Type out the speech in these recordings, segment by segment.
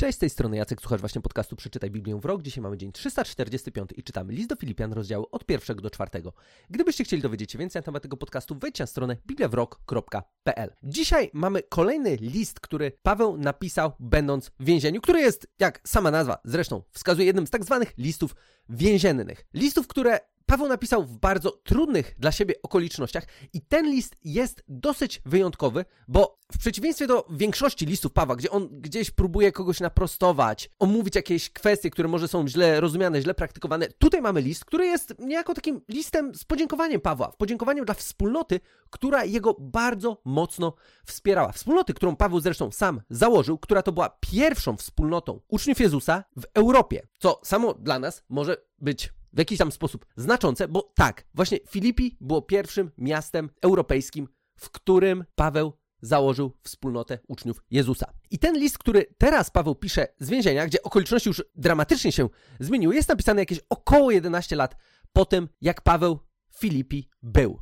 Cześć, z tej strony Jacek, słuchasz właśnie podcastu Przeczytaj Biblię w rok. Dzisiaj mamy dzień 345 i czytamy list do Filipian, rozdziały od pierwszego do czwartego. Gdybyście chcieli dowiedzieć się więcej na temat tego podcastu, wejdźcie na stronę bibliawrok.pl. Dzisiaj mamy kolejny list, który Paweł napisał będąc w więzieniu, który jest, jak sama nazwa zresztą wskazuje, jednym z tak zwanych listów więziennych. Listów, które Paweł napisał w bardzo trudnych dla siebie okolicznościach i ten list jest dosyć wyjątkowy, bo w przeciwieństwie do większości listów Pawła, gdzie on gdzieś próbuje kogoś naprostować, omówić jakieś kwestie, które może są źle rozumiane, źle praktykowane, tutaj mamy list, który jest niejako takim listem z podziękowaniem Pawła, podziękowaniu dla wspólnoty, która jego bardzo mocno wspierała. Wspólnoty, którą Paweł zresztą sam założył, która to była pierwszą wspólnotą uczniów Jezusa w Europie, co samo dla nas może być w jakiś tam sposób znaczące, bo tak, właśnie Filipi było pierwszym miastem europejskim, w którym Paweł założył wspólnotę uczniów Jezusa. I ten list, który teraz Paweł pisze z więzienia, gdzie okoliczności już dramatycznie się zmieniły, jest napisany jakieś około 11 lat po tym, jak Paweł Filipi był.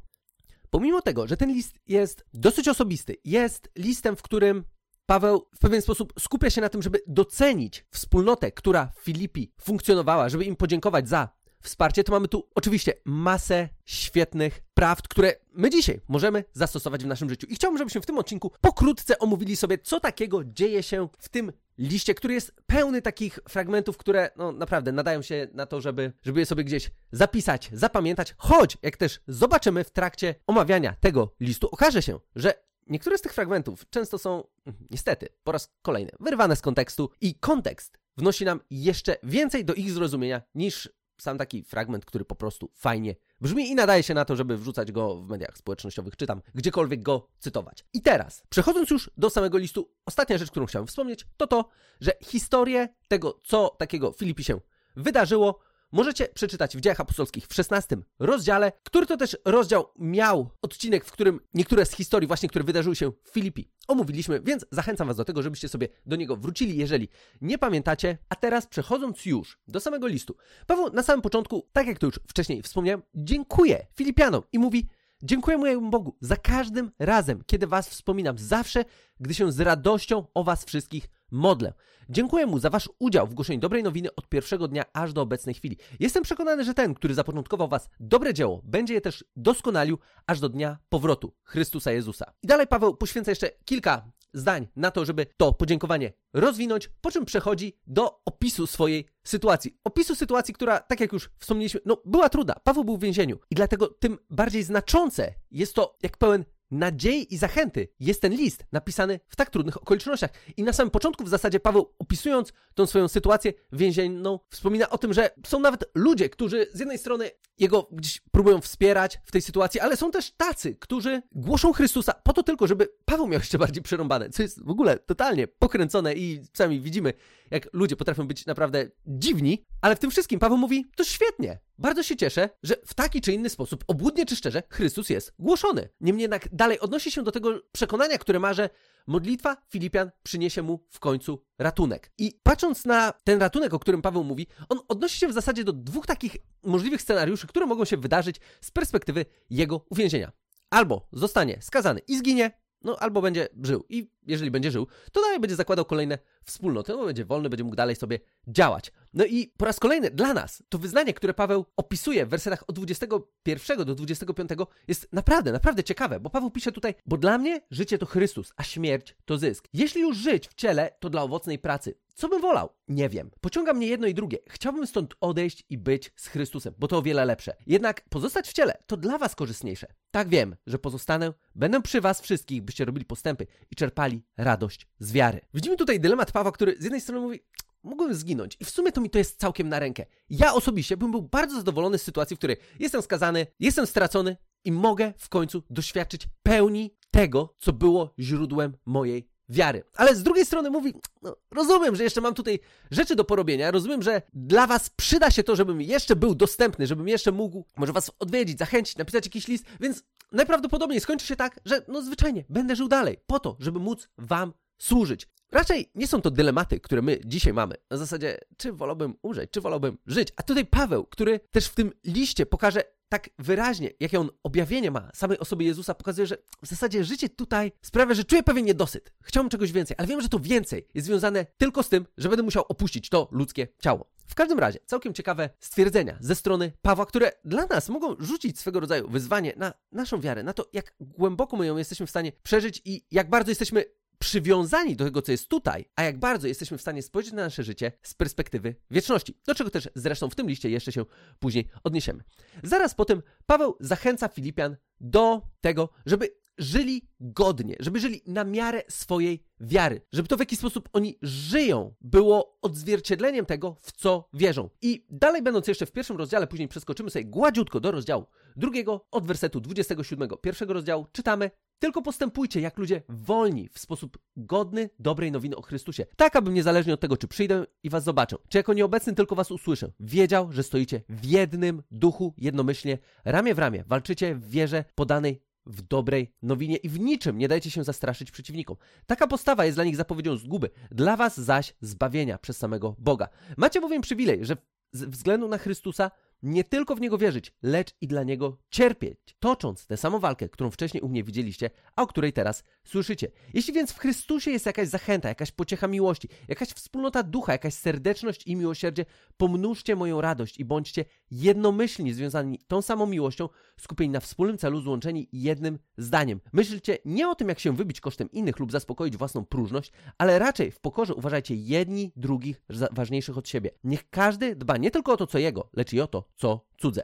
Pomimo tego, że ten list jest dosyć osobisty, jest listem, w którym Paweł w pewien sposób skupia się na tym, żeby docenić wspólnotę, która w Filipi funkcjonowała, żeby im podziękować za wsparcie, to mamy tu oczywiście masę świetnych prawd, które my dzisiaj możemy zastosować w naszym życiu. I chciałbym, żebyśmy w tym odcinku pokrótce omówili sobie, co takiego dzieje się w tym liście, który jest pełny takich fragmentów, które no naprawdę nadają się na to, żeby, żeby je sobie gdzieś zapisać, zapamiętać, choć jak też zobaczymy w trakcie omawiania tego listu, okaże się, że niektóre z tych fragmentów często są mm, niestety po raz kolejny wyrwane z kontekstu i kontekst wnosi nam jeszcze więcej do ich zrozumienia niż sam taki fragment, który po prostu fajnie brzmi i nadaje się na to, żeby wrzucać go w mediach społecznościowych, czy tam gdziekolwiek go cytować. I teraz, przechodząc już do samego listu, ostatnia rzecz, którą chciałem wspomnieć, to to, że historię tego, co takiego Filipi się wydarzyło, możecie przeczytać w Dziejach Apostolskich w 16 rozdziale, który to też rozdział miał odcinek, w którym niektóre z historii właśnie, które wydarzyły się w Filipi, omówiliśmy, więc zachęcam Was do tego, żebyście sobie do niego wrócili, jeżeli nie pamiętacie. A teraz przechodząc już do samego listu, Paweł na samym początku, tak jak to już wcześniej wspomniałem, dziękuję Filipianom i mówi Dziękuję mojemu Bogu za każdym razem, kiedy Was wspominam, zawsze, gdy się z radością o Was wszystkich modlę. Dziękuję mu za Wasz udział w głoszeniu dobrej nowiny od pierwszego dnia aż do obecnej chwili. Jestem przekonany, że ten, który zapoczątkował Was dobre dzieło, będzie je też doskonalił aż do dnia powrotu Chrystusa Jezusa. I dalej Paweł poświęca jeszcze kilka zdań na to, żeby to podziękowanie rozwinąć, po czym przechodzi do opisu swojej sytuacji. Opisu sytuacji, która, tak jak już wspomnieliśmy, no była trudna. Paweł był w więzieniu i dlatego tym bardziej znaczące jest to, jak pełen nadziei i zachęty jest ten list napisany w tak trudnych okolicznościach. I na samym początku w zasadzie Paweł opisując tą swoją sytuację więzienną wspomina o tym, że są nawet ludzie, którzy z jednej strony jego gdzieś próbują wspierać w tej sytuacji, ale są też tacy, którzy głoszą Chrystusa po to tylko, żeby Paweł miał jeszcze bardziej przerąbane, co jest w ogóle totalnie pokręcone i sami widzimy, jak ludzie potrafią być naprawdę dziwni, ale w tym wszystkim Paweł mówi, to świetnie, bardzo się cieszę, że w taki czy inny sposób, obłudnie czy szczerze, Chrystus jest głoszony. Niemniej jednak dalej odnosi się do tego przekonania, które ma, że modlitwa Filipian przyniesie mu w końcu ratunek. I patrząc na ten ratunek, o którym Paweł mówi, on odnosi się w zasadzie do dwóch takich możliwych scenariuszy, które mogą się wydarzyć z perspektywy jego uwięzienia. Albo zostanie skazany i zginie, no albo będzie żył. I jeżeli będzie żył, to dalej będzie zakładał kolejne wspólnoty, no będzie wolny, będzie mógł dalej sobie działać. No i po raz kolejny dla nas to wyznanie, które Paweł opisuje w wersetach od 21 do 25 jest naprawdę, naprawdę ciekawe, bo Paweł pisze tutaj, bo dla mnie życie to Chrystus, a śmierć to zysk. Jeśli już żyć w ciele, to dla owocnej pracy. Co bym wolał? Nie wiem. Pociąga mnie jedno i drugie. Chciałbym stąd odejść i być z Chrystusem, bo to o wiele lepsze. Jednak pozostać w ciele to dla was korzystniejsze. Tak wiem, że pozostanę, będę przy was wszystkich, byście robili postępy i czerpali radość z wiary. Widzimy tutaj dylemat Pawła, który z jednej strony mówi, mógłbym zginąć. I w sumie to mi to jest całkiem na rękę. Ja osobiście bym był bardzo zadowolony z sytuacji, w której jestem skazany, jestem stracony i mogę w końcu doświadczyć pełni tego, co było źródłem mojej wiary. Ale z drugiej strony mówi, no, rozumiem, że jeszcze mam tutaj rzeczy do porobienia, rozumiem, że dla was przyda się to, żebym jeszcze był dostępny, żebym jeszcze mógł może was odwiedzić, zachęcić, napisać jakiś list, więc najprawdopodobniej skończy się tak, że no zwyczajnie będę żył dalej, po to, żeby móc wam służyć. Raczej nie są to dylematy, które my dzisiaj mamy. Na zasadzie, czy wolałbym umrzeć, czy wolałbym żyć. A tutaj Paweł, który też w tym liście pokaże tak wyraźnie, jakie on objawienie ma samej osoby Jezusa, pokazuje, że w zasadzie życie tutaj sprawia, że czuję pewien niedosyt. Chciałbym czegoś więcej, ale wiem, że to więcej jest związane tylko z tym, że będę musiał opuścić to ludzkie ciało. W każdym razie, całkiem ciekawe stwierdzenia ze strony Pawła, które dla nas mogą rzucić swego rodzaju wyzwanie na naszą wiarę, na to, jak głęboko my ją jesteśmy w stanie przeżyć i jak bardzo jesteśmy przywiązani do tego, co jest tutaj, a jak bardzo jesteśmy w stanie spojrzeć na nasze życie z perspektywy wieczności. Do czego też zresztą w tym liście jeszcze się później odniesiemy. Zaraz po tym Paweł zachęca Filipian do tego, żeby żyli godnie, żeby żyli na miarę swojej wiary, żeby to w jaki sposób oni żyją było odzwierciedleniem tego, w co wierzą. I dalej będąc jeszcze w pierwszym rozdziale, później przeskoczymy sobie gładziutko do rozdziału drugiego, od wersetu 27 pierwszego rozdziału, czytamy tylko postępujcie jak ludzie wolni, w sposób godny dobrej nowiny o Chrystusie, tak abym niezależnie od tego, czy przyjdę i was zobaczę, czy jako nieobecny tylko was usłyszę, wiedział, że stoicie w jednym duchu, jednomyślnie, ramię w ramię, walczycie w wierze podanej w dobrej nowinie i w niczym nie dajcie się zastraszyć przeciwnikom. Taka postawa jest dla nich zapowiedzią zguby, dla was zaś zbawienia przez samego Boga. Macie bowiem przywilej, że ze względu na Chrystusa nie tylko w Niego wierzyć, lecz i dla Niego cierpieć, tocząc tę samą walkę, którą wcześniej u mnie widzieliście, a o której teraz słyszycie. Jeśli więc w Chrystusie jest jakaś zachęta, jakaś pociecha miłości, jakaś wspólnota ducha, jakaś serdeczność i miłosierdzie, pomnóżcie moją radość i bądźcie jednomyślni związani tą samą miłością, skupieni na wspólnym celu, złączeni jednym zdaniem. Myślcie nie o tym, jak się wybić kosztem innych lub zaspokoić własną próżność, ale raczej w pokorze uważajcie jedni drugich ważniejszych od siebie. Niech każdy dba nie tylko o to, co jego, lecz i o co cudze.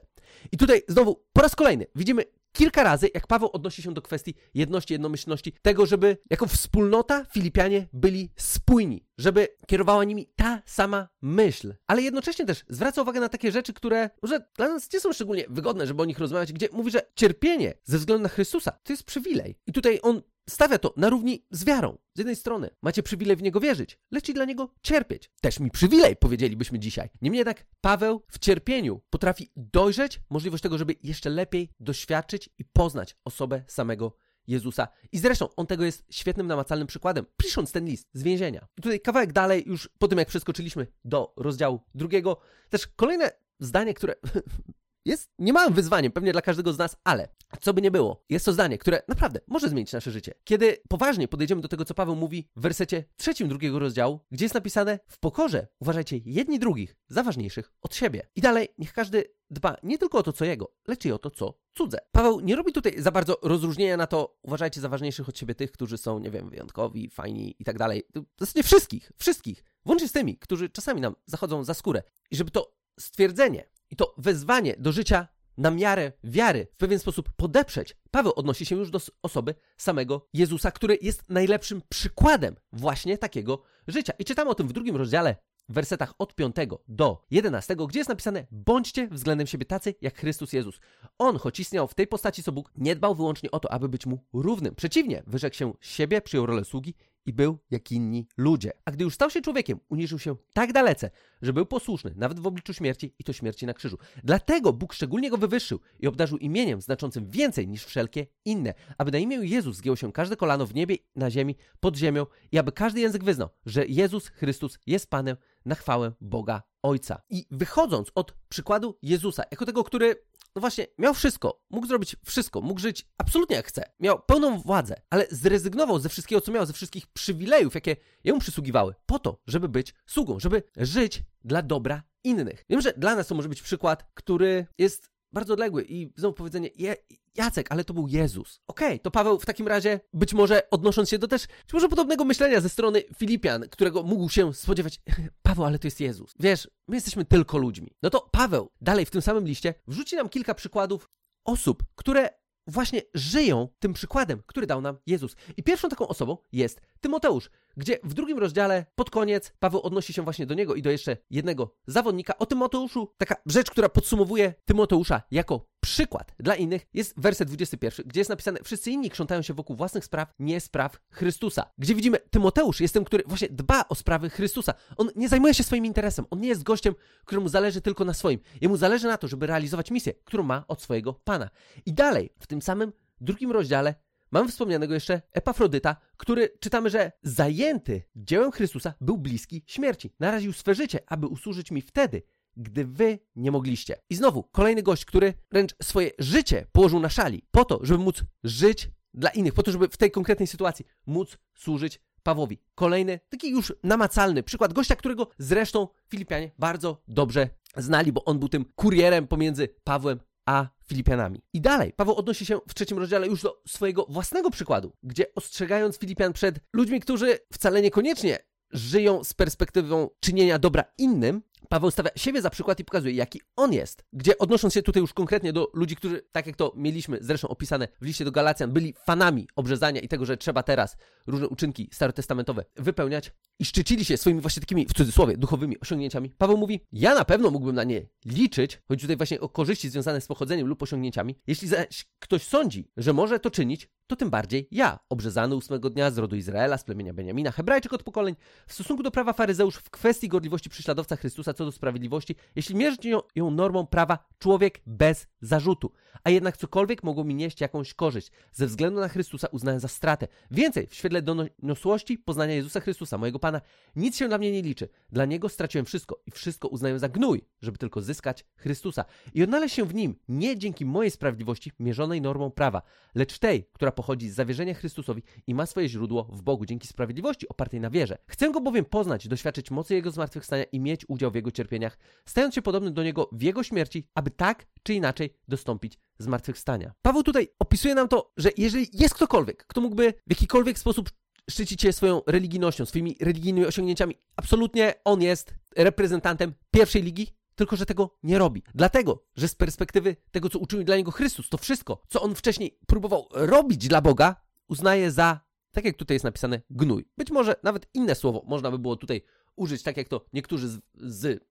I tutaj znowu po raz kolejny widzimy kilka razy, jak Paweł odnosi się do kwestii jedności, jednomyślności, tego, żeby jako wspólnota Filipianie byli spójni, żeby kierowała nimi ta sama myśl, ale jednocześnie też zwraca uwagę na takie rzeczy, które może dla nas nie są szczególnie wygodne, żeby o nich rozmawiać, gdzie mówi, że cierpienie ze względu na Chrystusa to jest przywilej. I tutaj on stawia to na równi z wiarą. Z jednej strony macie przywilej w niego wierzyć, lecz i dla niego cierpieć. Też mi przywilej, powiedzielibyśmy dzisiaj. Niemniej jednak Paweł w cierpieniu potrafi dojrzeć możliwość tego, żeby jeszcze lepiej doświadczyć i poznać osobę samego Jezusa. I zresztą on tego jest świetnym, namacalnym przykładem, pisząc ten list z więzienia. I tutaj kawałek dalej, już po tym jak przeskoczyliśmy do rozdziału drugiego, też kolejne zdanie, które jest niemałym wyzwaniem, pewnie dla każdego z nas, ale co by nie było, jest to zdanie, które naprawdę może zmienić nasze życie. Kiedy poważnie podejdziemy do tego, co Paweł mówi w wersecie trzecim drugiego rozdziału, gdzie jest napisane w pokorze uważajcie jedni drugich za ważniejszych od siebie. I dalej, niech każdy dba nie tylko o to, co jego, lecz i o to, co cudze. Paweł nie robi tutaj za bardzo rozróżnienia na to, uważajcie za ważniejszych od siebie tych, którzy są, nie wiem, wyjątkowi, fajni i tak dalej. W zasadzie wszystkich, wszystkich. Włącznie z tymi, którzy czasami nam zachodzą za skórę. I żeby to stwierdzenie i to wezwanie do życia na miarę wiary w pewien sposób podeprzeć, Paweł odnosi się już do osoby samego Jezusa, który jest najlepszym przykładem właśnie takiego życia. I czytamy o tym w drugim rozdziale w wersetach od 5 do 11, gdzie jest napisane: Bądźcie względem siebie tacy jak Chrystus Jezus. On, choć istniał w tej postaci co Bóg, nie dbał wyłącznie o to, aby być mu równym. Przeciwnie, wyrzekł się siebie, przyjął rolę sługi i był jak inni ludzie. A gdy już stał się człowiekiem, uniżył się tak dalece, że był posłuszny, nawet w obliczu śmierci i to śmierci na krzyżu. Dlatego Bóg szczególnie go wywyższył i obdarzył imieniem znaczącym więcej niż wszelkie inne, aby na imię Jezus zgięło się każde kolano w niebie, na ziemi, pod ziemią i aby każdy język wyznał, że Jezus Chrystus jest Panem na chwałę Boga Ojca. I wychodząc od przykładu Jezusa, jako tego, który no właśnie, miał wszystko, mógł zrobić wszystko, mógł żyć absolutnie jak chce, miał pełną władzę, ale zrezygnował ze wszystkiego, co miał, ze wszystkich przywilejów, jakie jemu przysługiwały, po to, żeby być sługą, żeby żyć dla dobra innych. Wiem, że dla nas to może być przykład, który jest bardzo odległy i znowu powiedzenie, je, Jacek, ale to był Jezus. Okej, okay, to Paweł w takim razie, być może odnosząc się do też, być może podobnego myślenia ze strony Filipian, którego mógł się spodziewać, Paweł, ale to jest Jezus. Wiesz, my jesteśmy tylko ludźmi. No to Paweł dalej w tym samym liście wrzuci nam kilka przykładów osób, które właśnie żyją tym przykładem, który dał nam Jezus. I pierwszą taką osobą jest Tymoteusz, gdzie w drugim rozdziale pod koniec Paweł odnosi się właśnie do niego i do jeszcze jednego zawodnika. O Tymoteuszu, taka rzecz, która podsumowuje Tymoteusza jako przykład dla innych, jest werset 21, gdzie jest napisane: Wszyscy inni krzątają się wokół własnych spraw, nie spraw Chrystusa. Gdzie widzimy, Tymoteusz jest tym, który właśnie dba o sprawy Chrystusa. On nie zajmuje się swoim interesem, on nie jest gościem, któremu zależy tylko na swoim. Jemu zależy na to, żeby realizować misję, którą ma od swojego Pana. I dalej, w tym samym drugim rozdziale Mamy wspomnianego jeszcze Epafrodyta, który czytamy, że zajęty dziełem Chrystusa był bliski śmierci. Naraził swe życie, aby usłużyć mi wtedy, gdy wy nie mogliście. I znowu, kolejny gość, który wręcz swoje życie położył na szali po to, żeby móc żyć dla innych, po to, żeby w tej konkretnej sytuacji móc służyć Pawłowi. Kolejny, taki już namacalny przykład gościa, którego zresztą Filipianie bardzo dobrze znali, bo on był tym kurierem pomiędzy Pawłem a Filipianami. I dalej, Paweł odnosi się w trzecim rozdziale już do swojego własnego przykładu, gdzie ostrzegając Filipian przed ludźmi, którzy wcale niekoniecznie żyją z perspektywą czynienia dobra innym, Paweł stawia siebie za przykład i pokazuje, jaki on jest. Gdzie odnosząc się tutaj już konkretnie do ludzi, którzy, tak jak to mieliśmy zresztą opisane w liście do Galacjan, byli fanami obrzezania i tego, że trzeba teraz różne uczynki starotestamentowe wypełniać i szczycili się swoimi właśnie takimi, w cudzysłowie, duchowymi osiągnięciami. Paweł mówi, ja na pewno mógłbym na nie liczyć, chodzi tutaj właśnie o korzyści związane z pochodzeniem lub osiągnięciami. Jeśli zaś ktoś sądzi, że może to czynić, to tym bardziej ja, obrzezany ósmego dnia z rodu Izraela, z plemienia Beniamina, hebrajczyk od pokoleń, w stosunku do prawa faryzeusz w kwestii godliwości prześladowca Chrystusa co do sprawiedliwości, jeśli mierzyć ją, ją normą prawa, człowiek bez zarzutu. A jednak cokolwiek mogło mi nieść jakąś korzyść, ze względu na Chrystusa uznałem za stratę. Więcej, w świetle doniosłości poznania Jezusa Chrystusa, mojego Pana, nic się dla mnie nie liczy. Dla Niego straciłem wszystko i wszystko uznaję za gnój, żeby tylko zyskać Chrystusa i odnaleźć się w Nim, nie dzięki mojej sprawiedliwości mierzonej normą prawa, lecz tej, która pochodzi z zawierzenia Chrystusowi i ma swoje źródło w Bogu dzięki sprawiedliwości opartej na wierze. Chcę Go bowiem poznać, doświadczyć mocy Jego zmartwychwstania i mieć udział w Jego cierpieniach, stając się podobny do Niego w Jego śmierci, aby tak czy inaczej dostąpić zmartwychwstania. Paweł tutaj opisuje nam to, że jeżeli jest ktokolwiek, kto mógłby w jakikolwiek sposób szczycić się swoją religijnością, swoimi religijnymi osiągnięciami, absolutnie on jest reprezentantem pierwszej ligi, tylko że tego nie robi. Dlatego, że z perspektywy tego, co uczynił dla niego Chrystus, to wszystko, co on wcześniej próbował robić dla Boga, uznaje za, tak jak tutaj jest napisane, gnój. Być może nawet inne słowo można by było tutaj użyć, tak jak to niektórzy z, z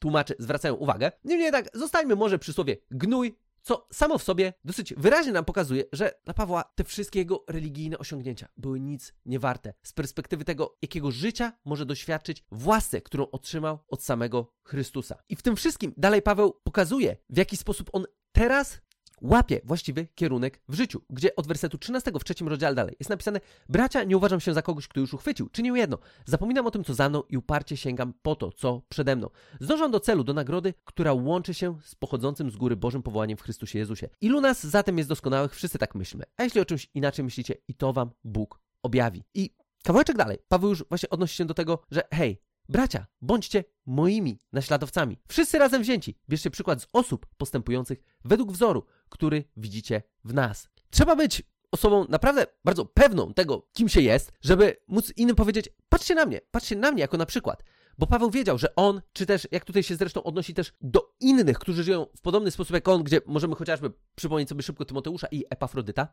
tłumaczy zwracają uwagę. Niemniej tak, zostańmy może przy słowie gnój, co samo w sobie dosyć wyraźnie nam pokazuje, że dla Pawła te wszystkie jego religijne osiągnięcia były nic nie warte z perspektywy tego, jakiego życia może doświadczyć w łasce, którą otrzymał od samego Chrystusa. I w tym wszystkim dalej Paweł pokazuje, w jaki sposób on teraz łapie właściwy kierunek w życiu, gdzie od wersetu 13 w trzecim rozdziale dalej jest napisane Bracia, nie uważam się za kogoś, kto już uchwycił. Czynię jedno. Zapominam o tym, co za mną i uparcie sięgam po to, co przede mną. Zdążam do celu, do nagrody, która łączy się z pochodzącym z góry Bożym powołaniem w Chrystusie Jezusie. Ilu nas zatem jest doskonałych? Wszyscy tak myślimy. A jeśli o czymś inaczej myślicie, i to wam Bóg objawi. I kawałeczek dalej. Paweł już właśnie odnosi się do tego, że hej, Bracia, bądźcie moimi naśladowcami. Wszyscy razem wzięci. Bierzcie przykład z osób postępujących według wzoru, który widzicie w nas. Trzeba być osobą naprawdę bardzo pewną tego, kim się jest, żeby móc innym powiedzieć: patrzcie na mnie, patrzcie na mnie jako na przykład. Bo Paweł wiedział, że on, czy też jak tutaj się zresztą odnosi też do innych, którzy żyją w podobny sposób jak on, gdzie możemy chociażby przypomnieć sobie szybko Tymoteusza i Epafrodyta,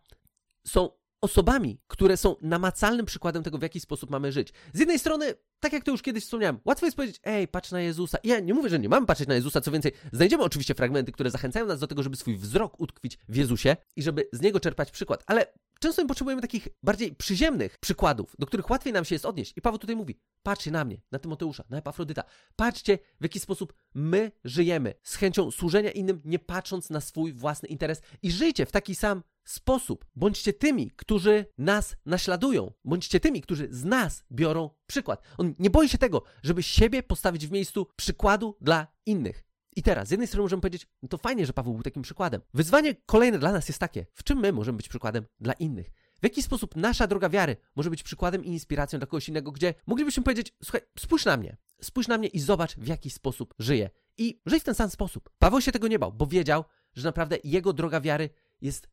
są osobami, które są namacalnym przykładem tego, w jaki sposób mamy żyć. Z jednej strony, tak jak to już kiedyś wspomniałem, łatwo jest powiedzieć, ej, patrz na Jezusa. I ja nie mówię, że nie mamy patrzeć na Jezusa, co więcej, znajdziemy oczywiście fragmenty, które zachęcają nas do tego, żeby swój wzrok utkwić w Jezusie i żeby z niego czerpać przykład, ale często potrzebujemy takich bardziej przyziemnych przykładów, do których łatwiej nam się jest odnieść. I Paweł tutaj mówi, patrzcie na mnie, na Tymoteusza, na Epafrodyta. Patrzcie, w jaki sposób my żyjemy z chęcią służenia innym, nie patrząc na swój własny interes i żyjcie w taki sam sposób. Bądźcie tymi, którzy nas naśladują. Bądźcie tymi, którzy z nas biorą przykład. On nie boi się tego, żeby siebie postawić w miejscu przykładu dla innych. I teraz, z jednej strony możemy powiedzieć, no to fajnie, że Paweł był takim przykładem. Wyzwanie kolejne dla nas jest takie, w czym my możemy być przykładem dla innych? W jaki sposób nasza droga wiary może być przykładem i inspiracją dla kogoś innego, gdzie moglibyśmy powiedzieć, słuchaj, spójrz na mnie, spójrz na mnie i zobacz, w jaki sposób żyję. I żyj w ten sam sposób. Paweł się tego nie bał, bo wiedział, że naprawdę jego droga wiary jest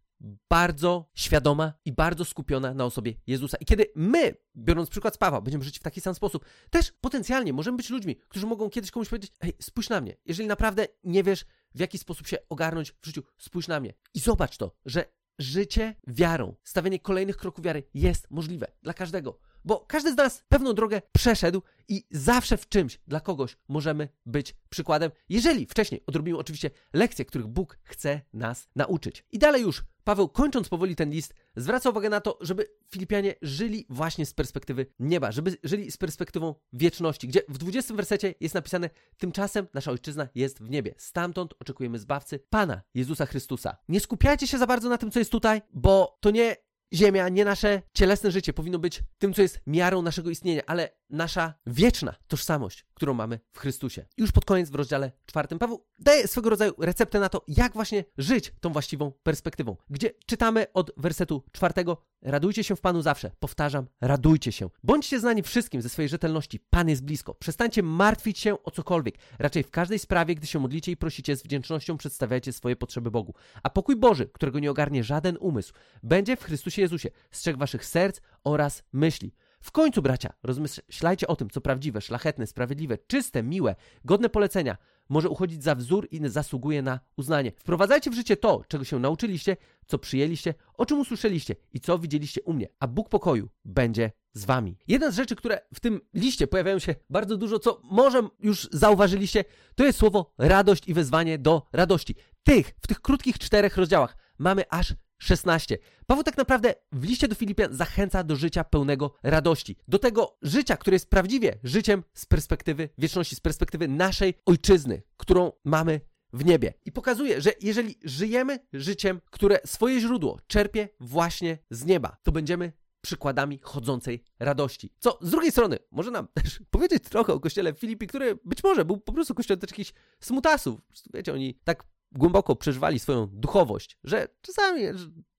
bardzo świadoma i bardzo skupiona na osobie Jezusa. I kiedy my, biorąc przykład z Pawła, będziemy żyć w taki sam sposób, też potencjalnie możemy być ludźmi, którzy mogą kiedyś komuś powiedzieć: Hej, spójrz na mnie. Jeżeli naprawdę nie wiesz, w jaki sposób się ogarnąć w życiu, spójrz na mnie. I zobacz to, że życie wiarą, stawianie kolejnych kroków wiary jest możliwe dla każdego. Bo każdy z nas pewną drogę przeszedł i zawsze w czymś dla kogoś możemy być przykładem, jeżeli wcześniej odrobimy oczywiście lekcje, których Bóg chce nas nauczyć. I dalej już Paweł, kończąc powoli ten list, zwraca uwagę na to, żeby Filipianie żyli właśnie z perspektywy nieba, żeby żyli z perspektywą wieczności, gdzie w 20 wersecie jest napisane: Tymczasem nasza ojczyzna jest w niebie. Stamtąd oczekujemy zbawcy, Pana Jezusa Chrystusa. Nie skupiajcie się za bardzo na tym, co jest tutaj, bo to nie Ziemia, nie nasze cielesne życie powinno być tym, co jest miarą naszego istnienia, ale nasza wieczna tożsamość, którą mamy w Chrystusie. Już pod koniec w rozdziale czwartym Paweł daje swego rodzaju receptę na to, jak właśnie żyć tą właściwą perspektywą, gdzie czytamy od wersetu czwartego Radujcie się w Panu zawsze. Powtarzam, radujcie się. Bądźcie znani wszystkim ze swojej rzetelności. Pan jest blisko. Przestańcie martwić się o cokolwiek. Raczej w każdej sprawie, gdy się modlicie i prosicie, z wdzięcznością przedstawiajcie swoje potrzeby Bogu. A pokój Boży, którego nie ogarnie żaden umysł, będzie w Chrystusie Jezusie. Strzeg waszych serc oraz myśli. W końcu, bracia, rozmyślajcie o tym, co prawdziwe, szlachetne, sprawiedliwe, czyste, miłe, godne polecenia. Może uchodzić za wzór i zasługuje na uznanie. Wprowadzajcie w życie to, czego się nauczyliście, co przyjęliście, o czym usłyszeliście i co widzieliście u mnie, a Bóg pokoju będzie z wami. Jedna z rzeczy, które w tym liście pojawiają się bardzo dużo, co może już zauważyliście, to jest słowo radość i wezwanie do radości. Tych, w tych krótkich czterech rozdziałach mamy aż 16. Paweł tak naprawdę w liście do Filipian zachęca do życia pełnego radości. Do tego życia, które jest prawdziwie życiem z perspektywy wieczności, z perspektywy naszej ojczyzny, którą mamy w niebie. I pokazuje, że jeżeli żyjemy życiem, które swoje źródło czerpie właśnie z nieba, to będziemy przykładami chodzącej radości. Co z drugiej strony może nam też powiedzieć trochę o kościele w Filipii, który być może był po prostu kościołem też jakichś smutasów. Wiecie, oni tak głęboko przeżywali swoją duchowość, że czasami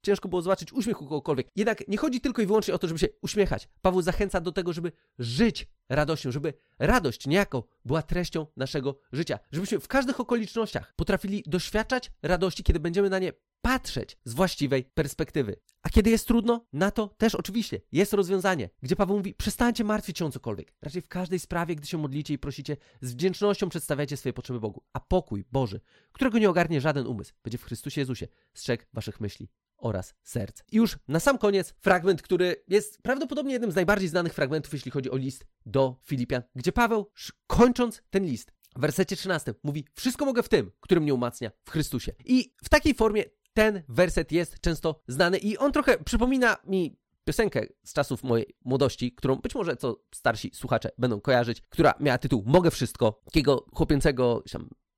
ciężko było zobaczyć uśmiech u kogokolwiek. Jednak nie chodzi tylko i wyłącznie o to, żeby się uśmiechać. Paweł zachęca do tego, żeby żyć radością, żeby radość niejako była treścią naszego życia. Żebyśmy w każdych okolicznościach potrafili doświadczać radości, kiedy będziemy na nie patrzeć z właściwej perspektywy. A kiedy jest trudno, na to też oczywiście jest rozwiązanie, gdzie Paweł mówi: przestańcie martwić się o cokolwiek. Raczej w każdej sprawie, gdy się modlicie i prosicie, z wdzięcznością przedstawiacie swoje potrzeby Bogu. A pokój Boży, którego nie ogarnie żaden umysł, będzie w Chrystusie Jezusie strzegł waszych myśli oraz serc. I już na sam koniec fragment, który jest prawdopodobnie jednym z najbardziej znanych fragmentów, jeśli chodzi o list do Filipian, gdzie Paweł, kończąc ten list, w wersecie 13 mówi: Wszystko mogę w tym, którym mnie umacnia w Chrystusie. I w takiej formie ten werset jest często znany i on trochę przypomina mi piosenkę z czasów mojej młodości, którą być może co starsi słuchacze będą kojarzyć, która miała tytuł Mogę wszystko, takiego chłopięcego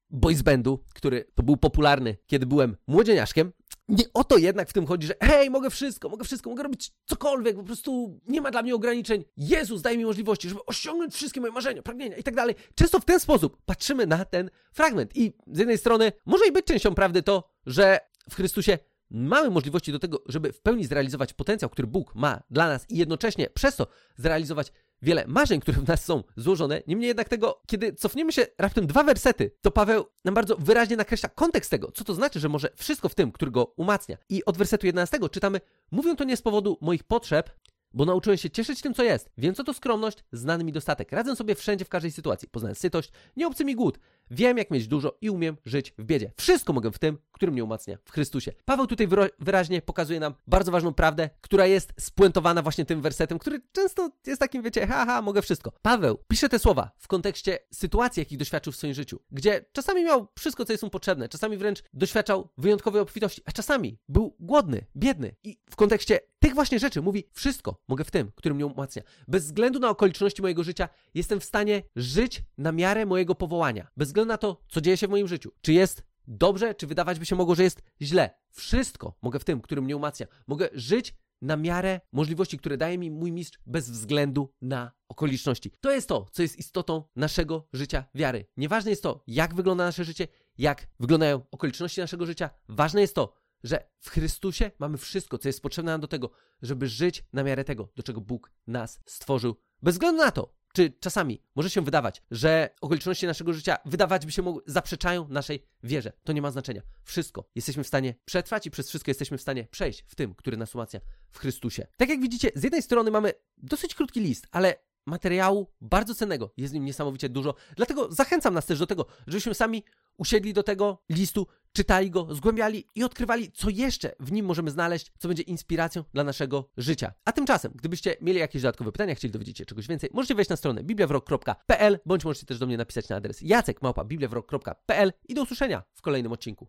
boys bandu, który to był popularny, kiedy byłem młodzieniaszkiem. Nie o to jednak w tym chodzi, że hej, mogę wszystko, mogę wszystko, mogę robić cokolwiek, po prostu nie ma dla mnie ograniczeń. Jezus daje mi możliwości, żeby osiągnąć wszystkie moje marzenia, pragnienia i tak dalej. Często w ten sposób patrzymy na ten fragment i z jednej strony może i być częścią prawdy to, że w Chrystusie mamy możliwości do tego, żeby w pełni zrealizować potencjał, który Bóg ma dla nas i jednocześnie przez to zrealizować wiele marzeń, które w nas są złożone. Niemniej jednak tego, kiedy cofniemy się raptem dwa wersety, to Paweł nam bardzo wyraźnie nakreśla kontekst tego, co to znaczy, że może wszystko w tym, który go umacnia. I od wersetu 11 czytamy: Mówią to nie z powodu moich potrzeb, bo nauczyłem się cieszyć tym, co jest. Wiem, co to skromność, znany mi dostatek. Radzę sobie wszędzie, w każdej sytuacji. Poznałem sytość, nie obcy mi głód. Wiem, jak mieć dużo i umiem żyć w biedzie. Wszystko mogę w tym, który mnie umacnia w Chrystusie. Paweł tutaj wyraźnie pokazuje nam bardzo ważną prawdę, która jest spuentowana właśnie tym wersetem, który często jest takim, wiecie, haha, mogę wszystko. Paweł pisze te słowa w kontekście sytuacji, jakich doświadczył w swoim życiu, gdzie czasami miał wszystko, co jest mu potrzebne, czasami wręcz doświadczał wyjątkowej obfitości, a czasami był głodny, biedny. I w kontekście tych właśnie rzeczy mówi: Wszystko mogę w tym, który mnie umacnia. Bez względu na okoliczności mojego życia, jestem w stanie żyć na miarę mojego powołania. Bez względu na to, co dzieje się w moim życiu. Czy jest dobrze, czy wydawać by się mogło, że jest źle. Wszystko mogę w tym, który mnie umacnia. Mogę żyć na miarę możliwości, które daje mi mój mistrz bez względu na okoliczności. To jest to, co jest istotą naszego życia wiary. Nieważne jest to, jak wygląda nasze życie, jak wyglądają okoliczności naszego życia. Ważne jest to, że w Chrystusie mamy wszystko, co jest potrzebne nam do tego, żeby żyć na miarę tego, do czego Bóg nas stworzył. Bez względu na to, czy czasami może się wydawać, że okoliczności naszego życia wydawać by się mogły, zaprzeczają naszej wierze. To nie ma znaczenia. Wszystko jesteśmy w stanie przetrwać i przez wszystko jesteśmy w stanie przejść w tym, który nas umacnia w Chrystusie. Tak jak widzicie, z jednej strony mamy dosyć krótki list, ale materiału bardzo cennego. Jest w nim niesamowicie dużo. Dlatego zachęcam nas też do tego, żebyśmy sami usiedli do tego listu, czytali go, zgłębiali i odkrywali, co jeszcze w nim możemy znaleźć, co będzie inspiracją dla naszego życia. A tymczasem, gdybyście mieli jakieś dodatkowe pytania, chcieli dowiedzieć się czegoś więcej, możecie wejść na stronę bibliawrok.pl bądź możecie też do mnie napisać na adres jacekmałpa.bibliawrok.pl i do usłyszenia w kolejnym odcinku.